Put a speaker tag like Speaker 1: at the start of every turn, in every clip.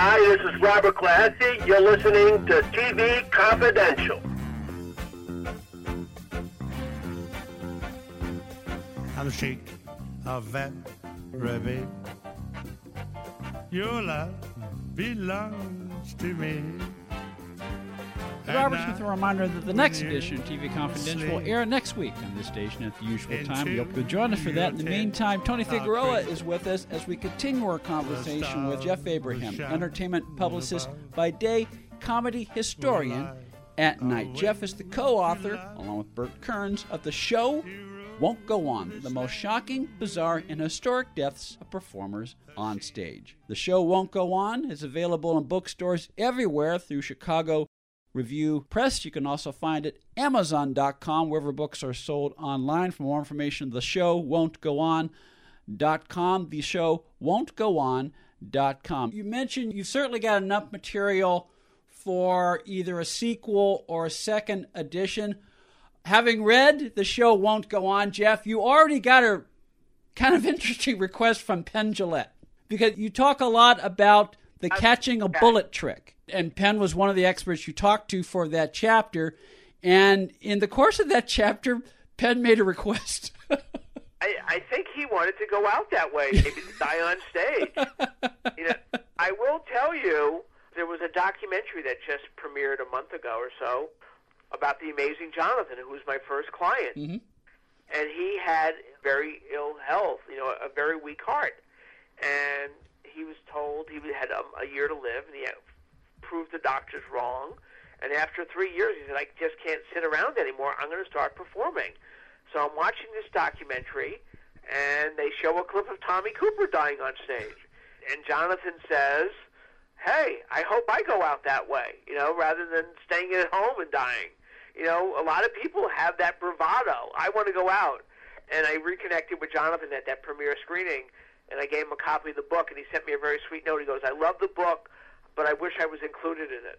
Speaker 1: Hi, this is Robert Classy. You're listening to TV Confidential.
Speaker 2: I'm Sheik of that rabbit. Your love belongs to me.
Speaker 3: Robert Smith, a reminder that the next edition of TV Confidential will air next week on this station at the usual time. We hope you'll join us for that. In the meantime, Tony Figueroa is with us as we continue our conversation with Jeff Abraham, entertainment publicist by day, comedy historian at night. Jeff is the co author, along with Burt Kearns, of the show Won't Go On The Most Shocking, Bizarre, and Historic Deaths of Performers on Stage. The show Won't Go On is available in bookstores everywhere through Chicago Review Press. You can also find it Amazon.com, wherever books are sold online. For more information, the show won't go on.com. The show won't go on.com. You mentioned you've certainly got enough material for either a sequel or a second edition. Having read the show won't go on, Jeff, you already got a kind of interesting request from Penn Jillette because you talk a lot about the catching a bullet trick and Penn was one of the experts you talked to for that chapter. And in the course of that chapter, Penn made a request.
Speaker 4: I, I think he wanted to go out that way, maybe to die on stage. You know, I will tell you, there was a documentary that just premiered a month ago or so about the amazing Jonathan, who was my first client,
Speaker 3: mm-hmm.
Speaker 4: and he had very ill health, you know, a very weak heart, and he was told he had um, a year to live, and he had proved the doctors wrong. And after three years, he said, I just can't sit around anymore. I'm going to start performing. So I'm watching this documentary, and they show a clip of Tommy Cooper dying on stage. And Jonathan says, Hey, I hope I go out that way, you know, rather than staying at home and dying. You know, a lot of people have that bravado. I want to go out. And I reconnected with Jonathan at that premiere screening, and I gave him a copy of the book, and he sent me a very sweet note. He goes, I love the book but I wish I was included
Speaker 5: in it.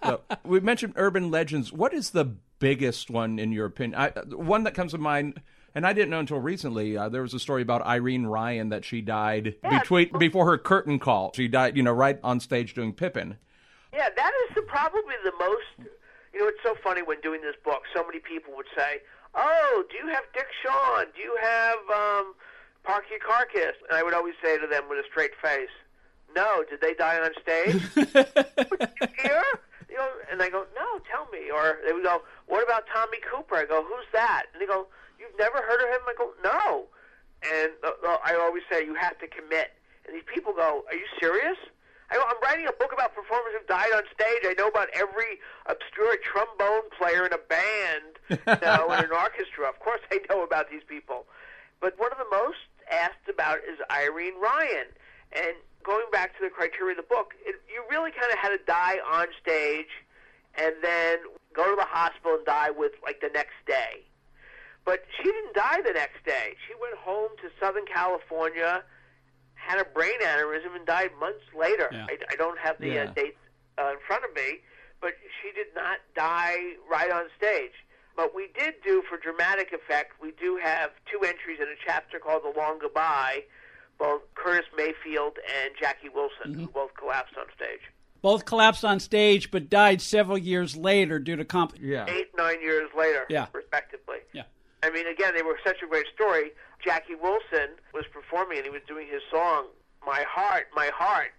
Speaker 5: so, we mentioned urban legends. What is the biggest one in your opinion? I, one that comes to mind, and I didn't know until recently. Uh, there was a story about Irene Ryan that she died yeah. between before her curtain call. She died, you know, right on stage doing Pippin.
Speaker 4: Yeah, that is the, probably the most. You know, it's so funny when doing this book. So many people would say, "Oh, do you have Dick Shawn? Do you have um, Parkyakarkus?" And I would always say to them with a straight face, no, did they die on stage? did you hear? You know, and I go, no, tell me. Or they would go, what about Tommy Cooper? I go, who's that? And they go, you've never heard of him? I go, no. And uh, I always say, you have to commit. And these people go, are you serious? I go, I'm writing a book about performers who died on stage. I know about every obscure trombone player in a band, you know, in an orchestra. Of course, I know about these people. But one of the most asked about is Irene Ryan. And going back to the criteria of the book, it, you really kind of had to die on stage and then go to the hospital and die with like the next day. But she didn't die the next day. She went home to Southern California, had a brain aneurysm, and died months later.
Speaker 3: Yeah.
Speaker 4: I, I don't have the
Speaker 3: yeah.
Speaker 4: uh, dates uh, in front of me, but she did not die right on stage. But we did do, for dramatic effect, we do have two entries in a chapter called The Long Goodbye, both Curtis Mayfield and Jackie Wilson,
Speaker 3: Mhm.
Speaker 4: who both collapsed on stage.
Speaker 3: Both collapsed on stage, but died several years later due to comp.
Speaker 5: Yeah.
Speaker 4: Eight, nine years later,
Speaker 3: Yeah.
Speaker 4: respectively.
Speaker 3: Yeah.
Speaker 4: I mean, again, they were such a great story. Jackie Wilson was performing and he was doing his song, My Heart, My Heart.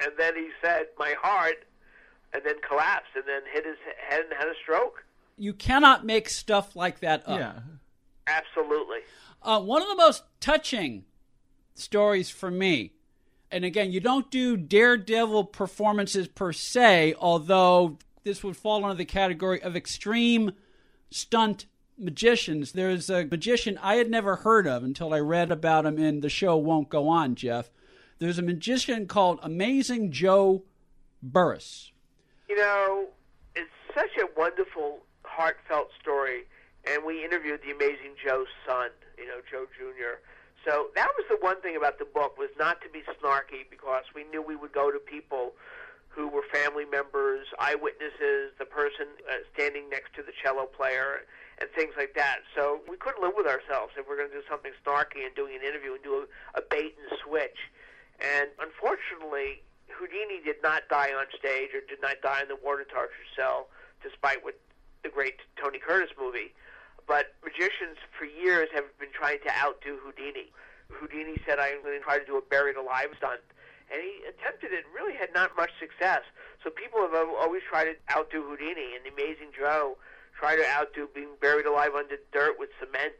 Speaker 4: And then he said, My Heart, and then collapsed and then hit his head and had a stroke.
Speaker 3: You cannot make stuff like that up.
Speaker 5: Yeah.
Speaker 4: Absolutely.
Speaker 3: Uh, one of the most touching stories for me, and again, you don't do daredevil performances per se, although this would fall under the category of extreme stunt magicians. There's a magician I had never heard of until I read about him in The Show Won't Go On, Jeff. There's a magician called Amazing Joe Burrus.
Speaker 4: You know, it's such a wonderful, heartfelt story. And we interviewed the amazing Joe's son, you know, Joe Jr. So that was the one thing about the book was not to be snarky because we knew we would go to people who were family members, eyewitnesses, the person uh, standing next to the cello player, and things like that. So we couldn't live with ourselves if we're going to do something snarky and doing an interview and do a, a bait and switch. And unfortunately, Houdini did not die on stage or did not die in the water torture cell, despite what the great Tony Curtis movie. But magicians for years have been trying to outdo Houdini. Houdini said, I'm going to try to do a buried alive stunt. And he attempted it, and really had not much success. So people have always tried to outdo Houdini. And the Amazing Joe tried to outdo being buried alive under dirt with cement.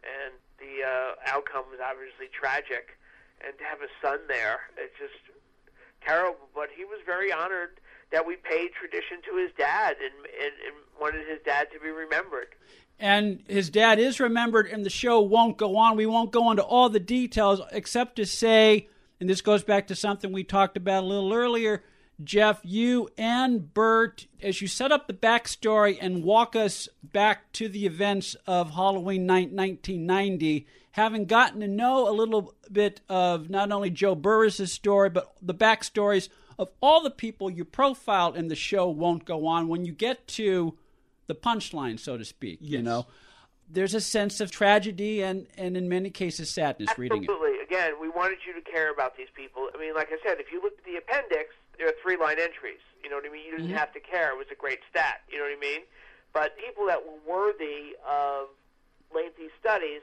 Speaker 4: And the uh, outcome was obviously tragic. And to have a son there, it's just terrible. But he was very honored that we paid tradition to his dad and, and, and wanted his dad to be remembered
Speaker 3: and his dad is remembered and the show won't go on. We won't go into all the details except to say and this goes back to something we talked about a little earlier jeff you and Burt, as you set up the backstory and walk us back to the events of halloween night 1990 having gotten to know a little bit of not only joe burrus's story but the backstories of all the people you profiled in the show won't go on. When you get to the punchline, so to speak. Yes. You know, there's a sense of tragedy and, and in many cases sadness
Speaker 4: Absolutely.
Speaker 3: reading it.
Speaker 4: Absolutely. Again, we wanted you to care about these people. I mean, like I said, if you look at the appendix, there are three line entries. You know what I mean? You didn't mm-hmm. have to care. It was a great stat. You know what I mean? But people that were worthy of lengthy studies,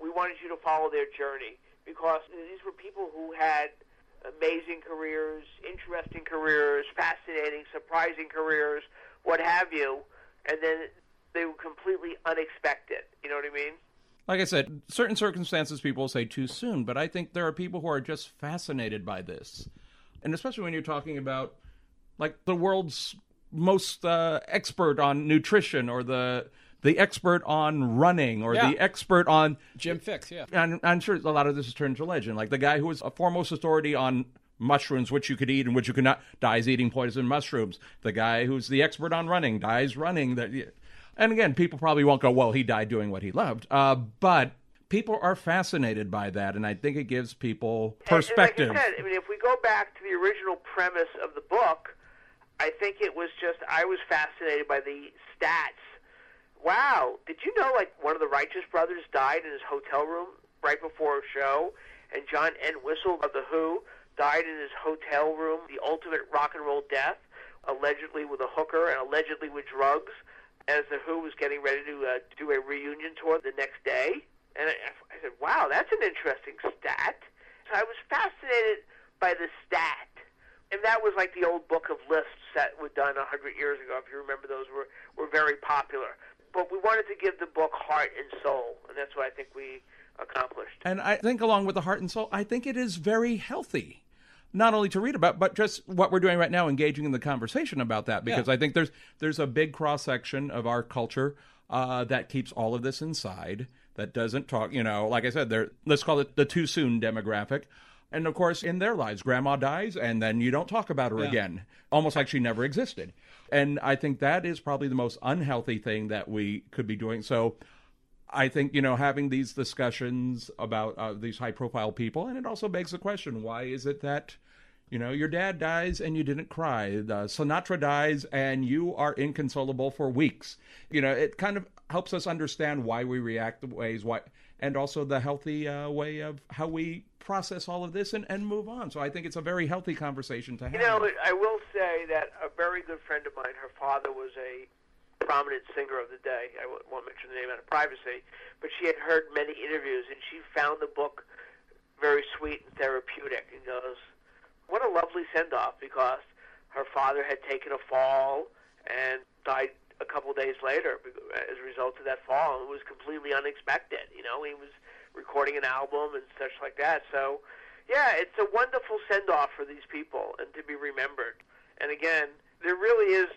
Speaker 4: we wanted you to follow their journey because these were people who had amazing careers, interesting careers, fascinating, surprising careers, what have you and then they were completely unexpected. You know what I mean?
Speaker 5: Like I said, certain circumstances people say too soon, but I think there are people who are just fascinated by this. And especially when you're talking about like the world's most uh, expert on nutrition or the the expert on running or yeah. the expert on
Speaker 3: Jim Fixx, yeah.
Speaker 5: And I'm sure a lot of this is turned to legend. Like the guy who was a foremost authority on mushrooms, which you could eat and which you could not, dies eating poison mushrooms. The guy who's the expert on running dies running. That, and again, people probably won't go, well, he died doing what he loved. Uh, but people are fascinated by that, and I think it gives people perspective.
Speaker 4: And, and like I, said, I mean, if we go back to the original premise of the book, I think it was just I was fascinated by the stats. Wow, did you know like one of the Righteous Brothers died in his hotel room right before a show, and John Entwistle of the Who died in his hotel room, the ultimate rock and roll death, allegedly with a hooker and allegedly with drugs, as the Who was getting ready to uh, do a reunion tour the next day. And I, I said, wow, that's an interesting stat. So I was fascinated by the stat. And that was like the old book of lists that were done a hundred years ago. If you remember, those were were very popular. But we wanted to give the book heart and soul, and that's what I think we accomplished.
Speaker 5: And I think, along with the heart and soul, I think it is very healthy. Not only to read about, but just what we're doing right now, engaging in the conversation about that, because yeah. I think there's there's a big cross section of our culture uh, that keeps all of this inside, that doesn't talk. You know, like I said, they're let's call it the too soon demographic. And of course, in their lives, grandma dies, and then you don't talk about her yeah. again, almost like she never existed. And I think that is probably the most unhealthy thing that we could be doing. So I think you know having these discussions about uh, these high profile people, and it also begs the question: Why is it that you know your dad dies and you didn't cry? Uh, Sinatra dies and you are inconsolable for weeks. You know, it kind of helps us understand why we react the ways why, and also the healthy uh, way of how we process all of this and, and move on. So I think it's a very healthy conversation to have.
Speaker 4: You know, I will say that a very good friend of mine, her father was a prominent singer of the day. I won't mention the name out of privacy, but she had heard many interviews and she found the book very sweet and therapeutic and goes, "What a lovely send off!" Because her father had taken a fall and died a couple days later as a result of that fall. It was completely unexpected. You know, he was recording an album and such like that. So, yeah, it's a wonderful send off for these people and to be remembered. And again, there really is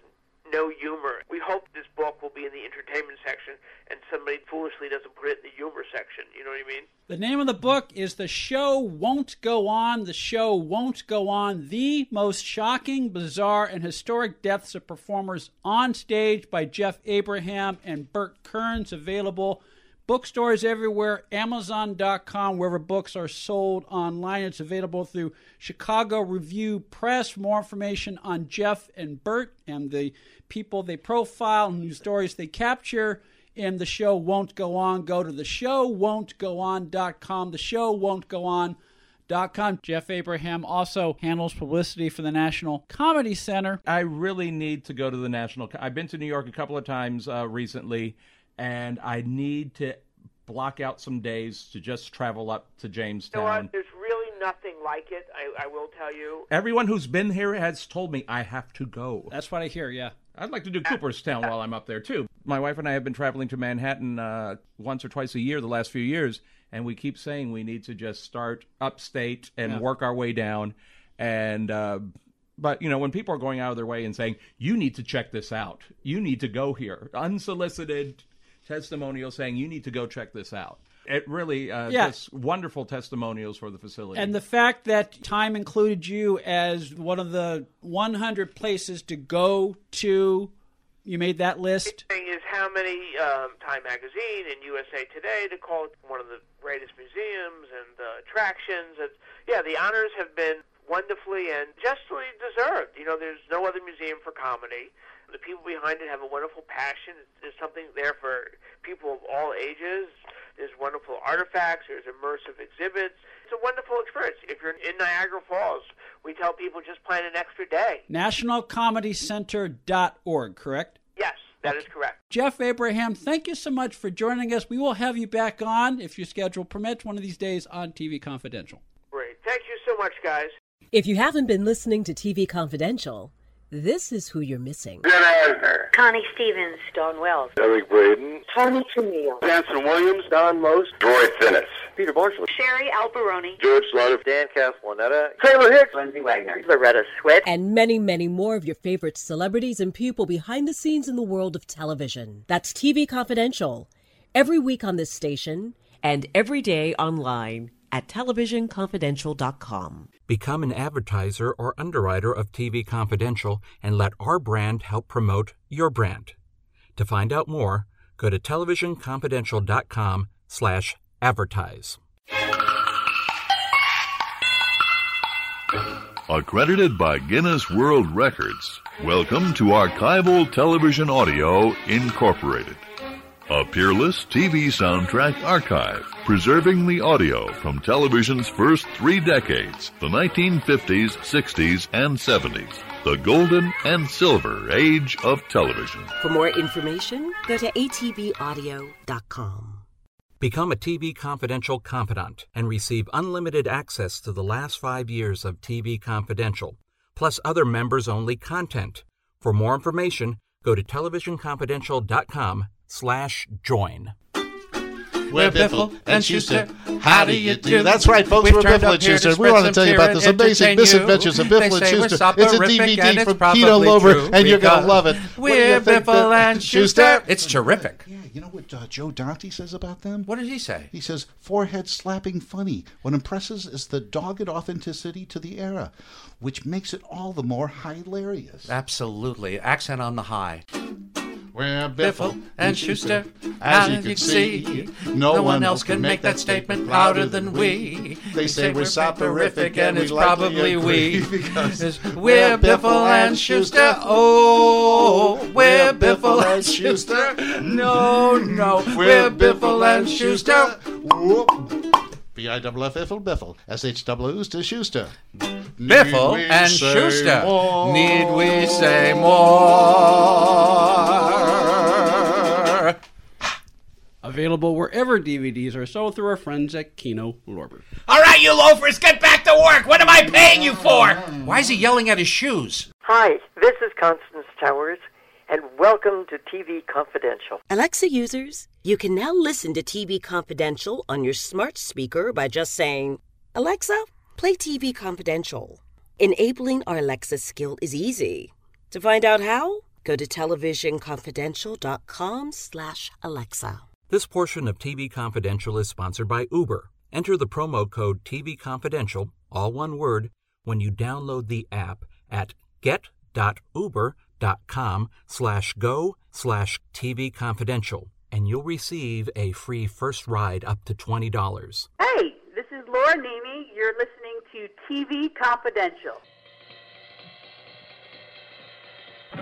Speaker 4: no humor. We hope this book will be in the entertainment section and somebody foolishly doesn't put it in the humor section. You know what I mean?
Speaker 3: The name of the book is The Show Won't Go On. The Show Won't Go On. The most shocking, bizarre, and historic deaths of performers on stage by Jeff Abraham and Burt Kearns. Available bookstores everywhere, Amazon.com, wherever books are sold online. It's available through Chicago Review Press. More information on Jeff and Burt and the people they profile and whose stories they capture in the show won't go on. Go to the show won't go on.com. The show won't go on. com. Jeff Abraham also handles publicity for the National Comedy Center.
Speaker 5: I really need to go to the National. I've been to New York a couple of times uh, recently, and I need to block out some days to just travel up to Jamestown.
Speaker 4: You know what? There's really nothing like it. I, I will tell you.
Speaker 5: Everyone who's been here has told me I have to go.
Speaker 3: That's what I hear. Yeah.
Speaker 5: I'd like to do Cooperstown while I'm up there too. My wife and I have been traveling to Manhattan uh, once or twice a year the last few years, and we keep saying we need to just start upstate and
Speaker 3: Yeah.
Speaker 5: work our way down. And uh, but you know, when people are going out of their way and saying you need to check this out, you need to go here, unsolicited testimonials saying you need to go check this out. It really uh,
Speaker 3: Yeah.
Speaker 5: just wonderful testimonials for the facility.
Speaker 3: And the fact that Time included you as one of the 100 places to go to, you made that list.
Speaker 4: thing is how many um, Time Magazine and USA Today to call it one of the greatest museums and uh, attractions. And yeah, the honors have been wonderfully and justly deserved. You know, there's no other museum for comedy. The people behind it have a wonderful passion. There's something there for people of all ages. There's wonderful artifacts. There's immersive exhibits. It's a wonderful experience. If you're in Niagara Falls, we tell people just plan an extra day.
Speaker 3: NationalComedyCenter.org, correct?
Speaker 4: Yes, that is correct.
Speaker 3: Jeff Abraham, thank you so much for joining us. We will have you back on, if your schedule permits, one of these days on TV Confidential.
Speaker 4: Great. Thank you so much, guys.
Speaker 6: If you haven't been listening to TV Confidential, this is who you're missing.
Speaker 7: Connie Stevens, Dawn Wells,
Speaker 1: Eric Braeden.
Speaker 7: Tony Camille,
Speaker 1: Anson Williams. Don Most. Roy Thinnes. Peter Marshall.
Speaker 7: Sherry Alberoni,
Speaker 1: George Slaughter. Dan Castellaneta. Taylor Hicks.
Speaker 7: Lindsay Wagner, Loretta Swit,
Speaker 6: And many, many more of your favorite celebrities and people behind the scenes in the world of television. That's TV Confidential. Every week on this station and every day online at televisionconfidential.com.
Speaker 8: Become an advertiser or underwriter of TV Confidential and let our brand help promote your brand. To find out more, go to televisionconfidential.com slash advertise.
Speaker 9: Accredited by Guinness World Records. Welcome to Archival Television Audio Incorporated. A peerless TV soundtrack archive, preserving the audio from television's first three decades, the 1950s, 60s, and 70s, the golden and silver age of television.
Speaker 6: For more information, go to atbaudio.com.
Speaker 8: Become a TV Confidential confidant and receive unlimited access to the last five years of TV Confidential, plus other members only content. For more information, go to televisionconfidential.com slash join.
Speaker 10: We're Biffle and Shooster. How do you do? That's right, folks. We're
Speaker 11: turned
Speaker 10: Biffle and
Speaker 11: here
Speaker 10: Shooster. We want to tell you about this amazing
Speaker 11: entertain you.
Speaker 10: misadventures of Biffle and
Speaker 11: say
Speaker 10: Shooster. It's a DVD from
Speaker 11: probably
Speaker 10: Pete Lover, and you're going to love it.
Speaker 11: We're Biffle and Shooster.
Speaker 5: it's terrific.
Speaker 10: Yeah, you know what uh, Joe Dante says about them?
Speaker 11: What does he say?
Speaker 10: He says, forehead slapping funny. What impresses is the dogged authenticity to the era, which makes it all the more hilarious.
Speaker 11: Absolutely. Accent on the high.
Speaker 10: We're
Speaker 11: Biffle and Shooster.
Speaker 10: As you can see, no one else can make that statement louder than we. They say we're soporific and it's probably we because
Speaker 11: we're Biffle and Shooster. Oh, we're Biffle and Shooster. No, no, we're Biffle and Shooster.
Speaker 10: B I double F Biffle Biffle S H double O's to Shooster.
Speaker 11: Biffle and
Speaker 10: Shooster.
Speaker 11: Need we say more?
Speaker 3: Available wherever DVDs are sold through our friends at Kino Lorber.
Speaker 11: All right, you loafers, get back to work. What am I paying you for? Why is he yelling at his shoes?
Speaker 7: Hi, this is Constance Towers, and welcome to TV Confidential.
Speaker 6: Alexa users, you can now listen to TV Confidential on your smart speaker by just saying, Alexa, play TV Confidential. Enabling our Alexa skill is easy. To find out how, go to televisionconfidential.com slash Alexa.
Speaker 8: This portion of TV Confidential is sponsored by Uber. Enter the promo code TV Confidential, all one word, when you download the app at get.uber.com slash go slash TV Confidential, and you'll receive a free first ride up to $20.
Speaker 12: Hey, this is Laura Nemi. You're listening to TV Confidential.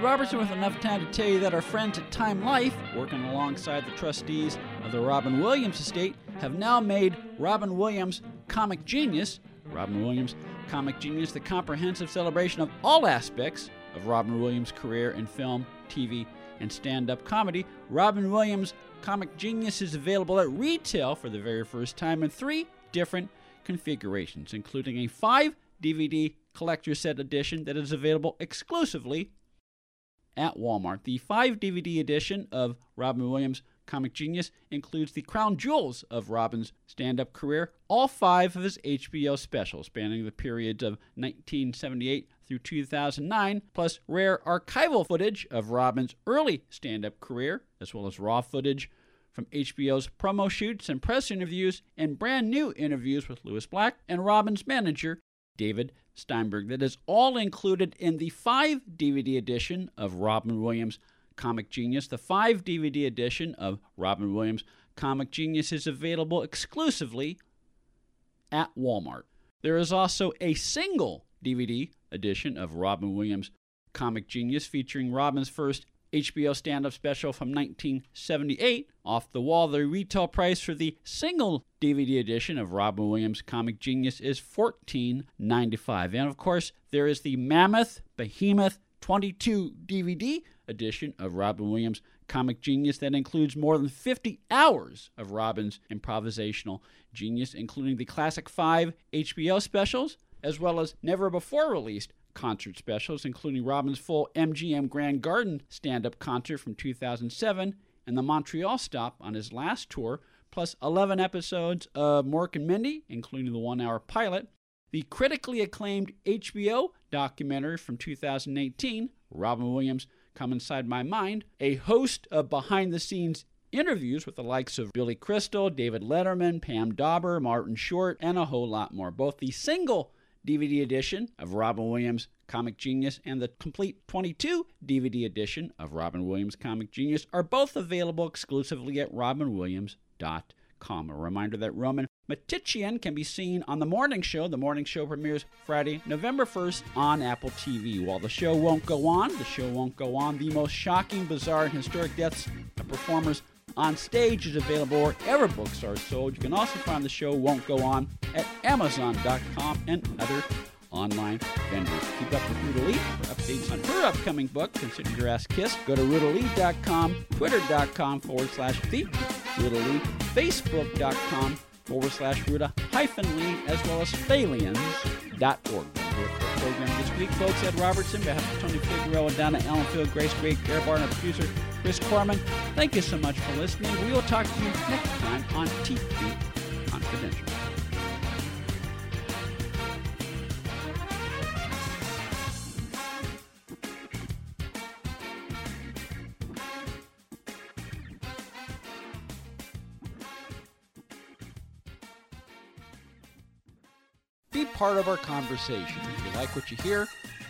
Speaker 3: Robertson with enough time to tell you that our friends at Time Life, working alongside the trustees of the Robin Williams estate, have now made Robin Williams Comic Genius Robin Williams Comic Genius, the comprehensive celebration of all aspects of Robin Williams' career in film, TV, and stand up comedy. Robin Williams Comic Genius is available at retail for the very first time in three different configurations, including a 5 DVD collector set edition that is available exclusively at Walmart. The 5 DVD edition of Robin Williams Comic Genius includes the crown jewels of Robin's stand up career, all five of his HBO specials spanning the periods of 1978 through 2009, plus rare archival footage of Robin's early stand up career, as well as raw footage from HBO's promo shoots and press interviews, and brand new interviews with Lewis Black and Robin's manager, David Steinberg. That is all included in the 5 DVD edition of Robin Williams Comic Genius. The 5 DVD edition of Robin Williams Comic Genius is available exclusively at Walmart. There is also a single DVD edition of Robin Williams Comic Genius featuring Robin's first HBO stand up special from 1978. Off the wall, the retail price for the single DVD edition of Robin Williams Comic Genius is $14.95. And of course, there is the Mammoth Behemoth 22 DVD edition of Robin Williams Comic Genius that includes more than 50 hours of Robin's improvisational genius, including the classic five HBO specials, as well as never before released concert specials, including Robin's full MGM Grand Garden stand up concert from 2007 and the Montreal stop on his last tour, plus 11 episodes of Mork and Mindy, including the one hour pilot, the critically acclaimed HBO documentary from 2018, Robin Williams Come Inside My Mind, a host of behind the scenes interviews with the likes of Billy Crystal, David Letterman, Pam Dawber, Martin Short, and a whole lot more. Both the single DVD edition of Robin Williams Comic Genius and the complete 22 DVD edition of Robin Williams Comic Genius are both available exclusively at robinwilliams.com. A reminder that Roman Matichian can be seen on The Morning Show. The Morning Show premieres Friday, November 1st on Apple TV. While the show won't go on, the show won't go on. The most shocking, bizarre, and historic deaths of performers on stage is available wherever books are sold. You can also find the show Won't Go On at Amazon.com and other online vendors. Keep up with Ruta Lee for updates on her upcoming book, Consider Your Ass Kissed. Go to RutaLee.com, Twitter.com forward slash the Ruta Lee, Facebook.com forward slash Ruta hyphen Lee, as well as Thalians.org. For program this week, folks, Ed Robertson, behalf of Tony Figueroa, Donna Ellenfield, Grace Great, Air Bar, our producer, Chris Corman. Thank you so much for listening. We will talk to you next time on TV Confidential. Be part of our conversation. If you like what you hear,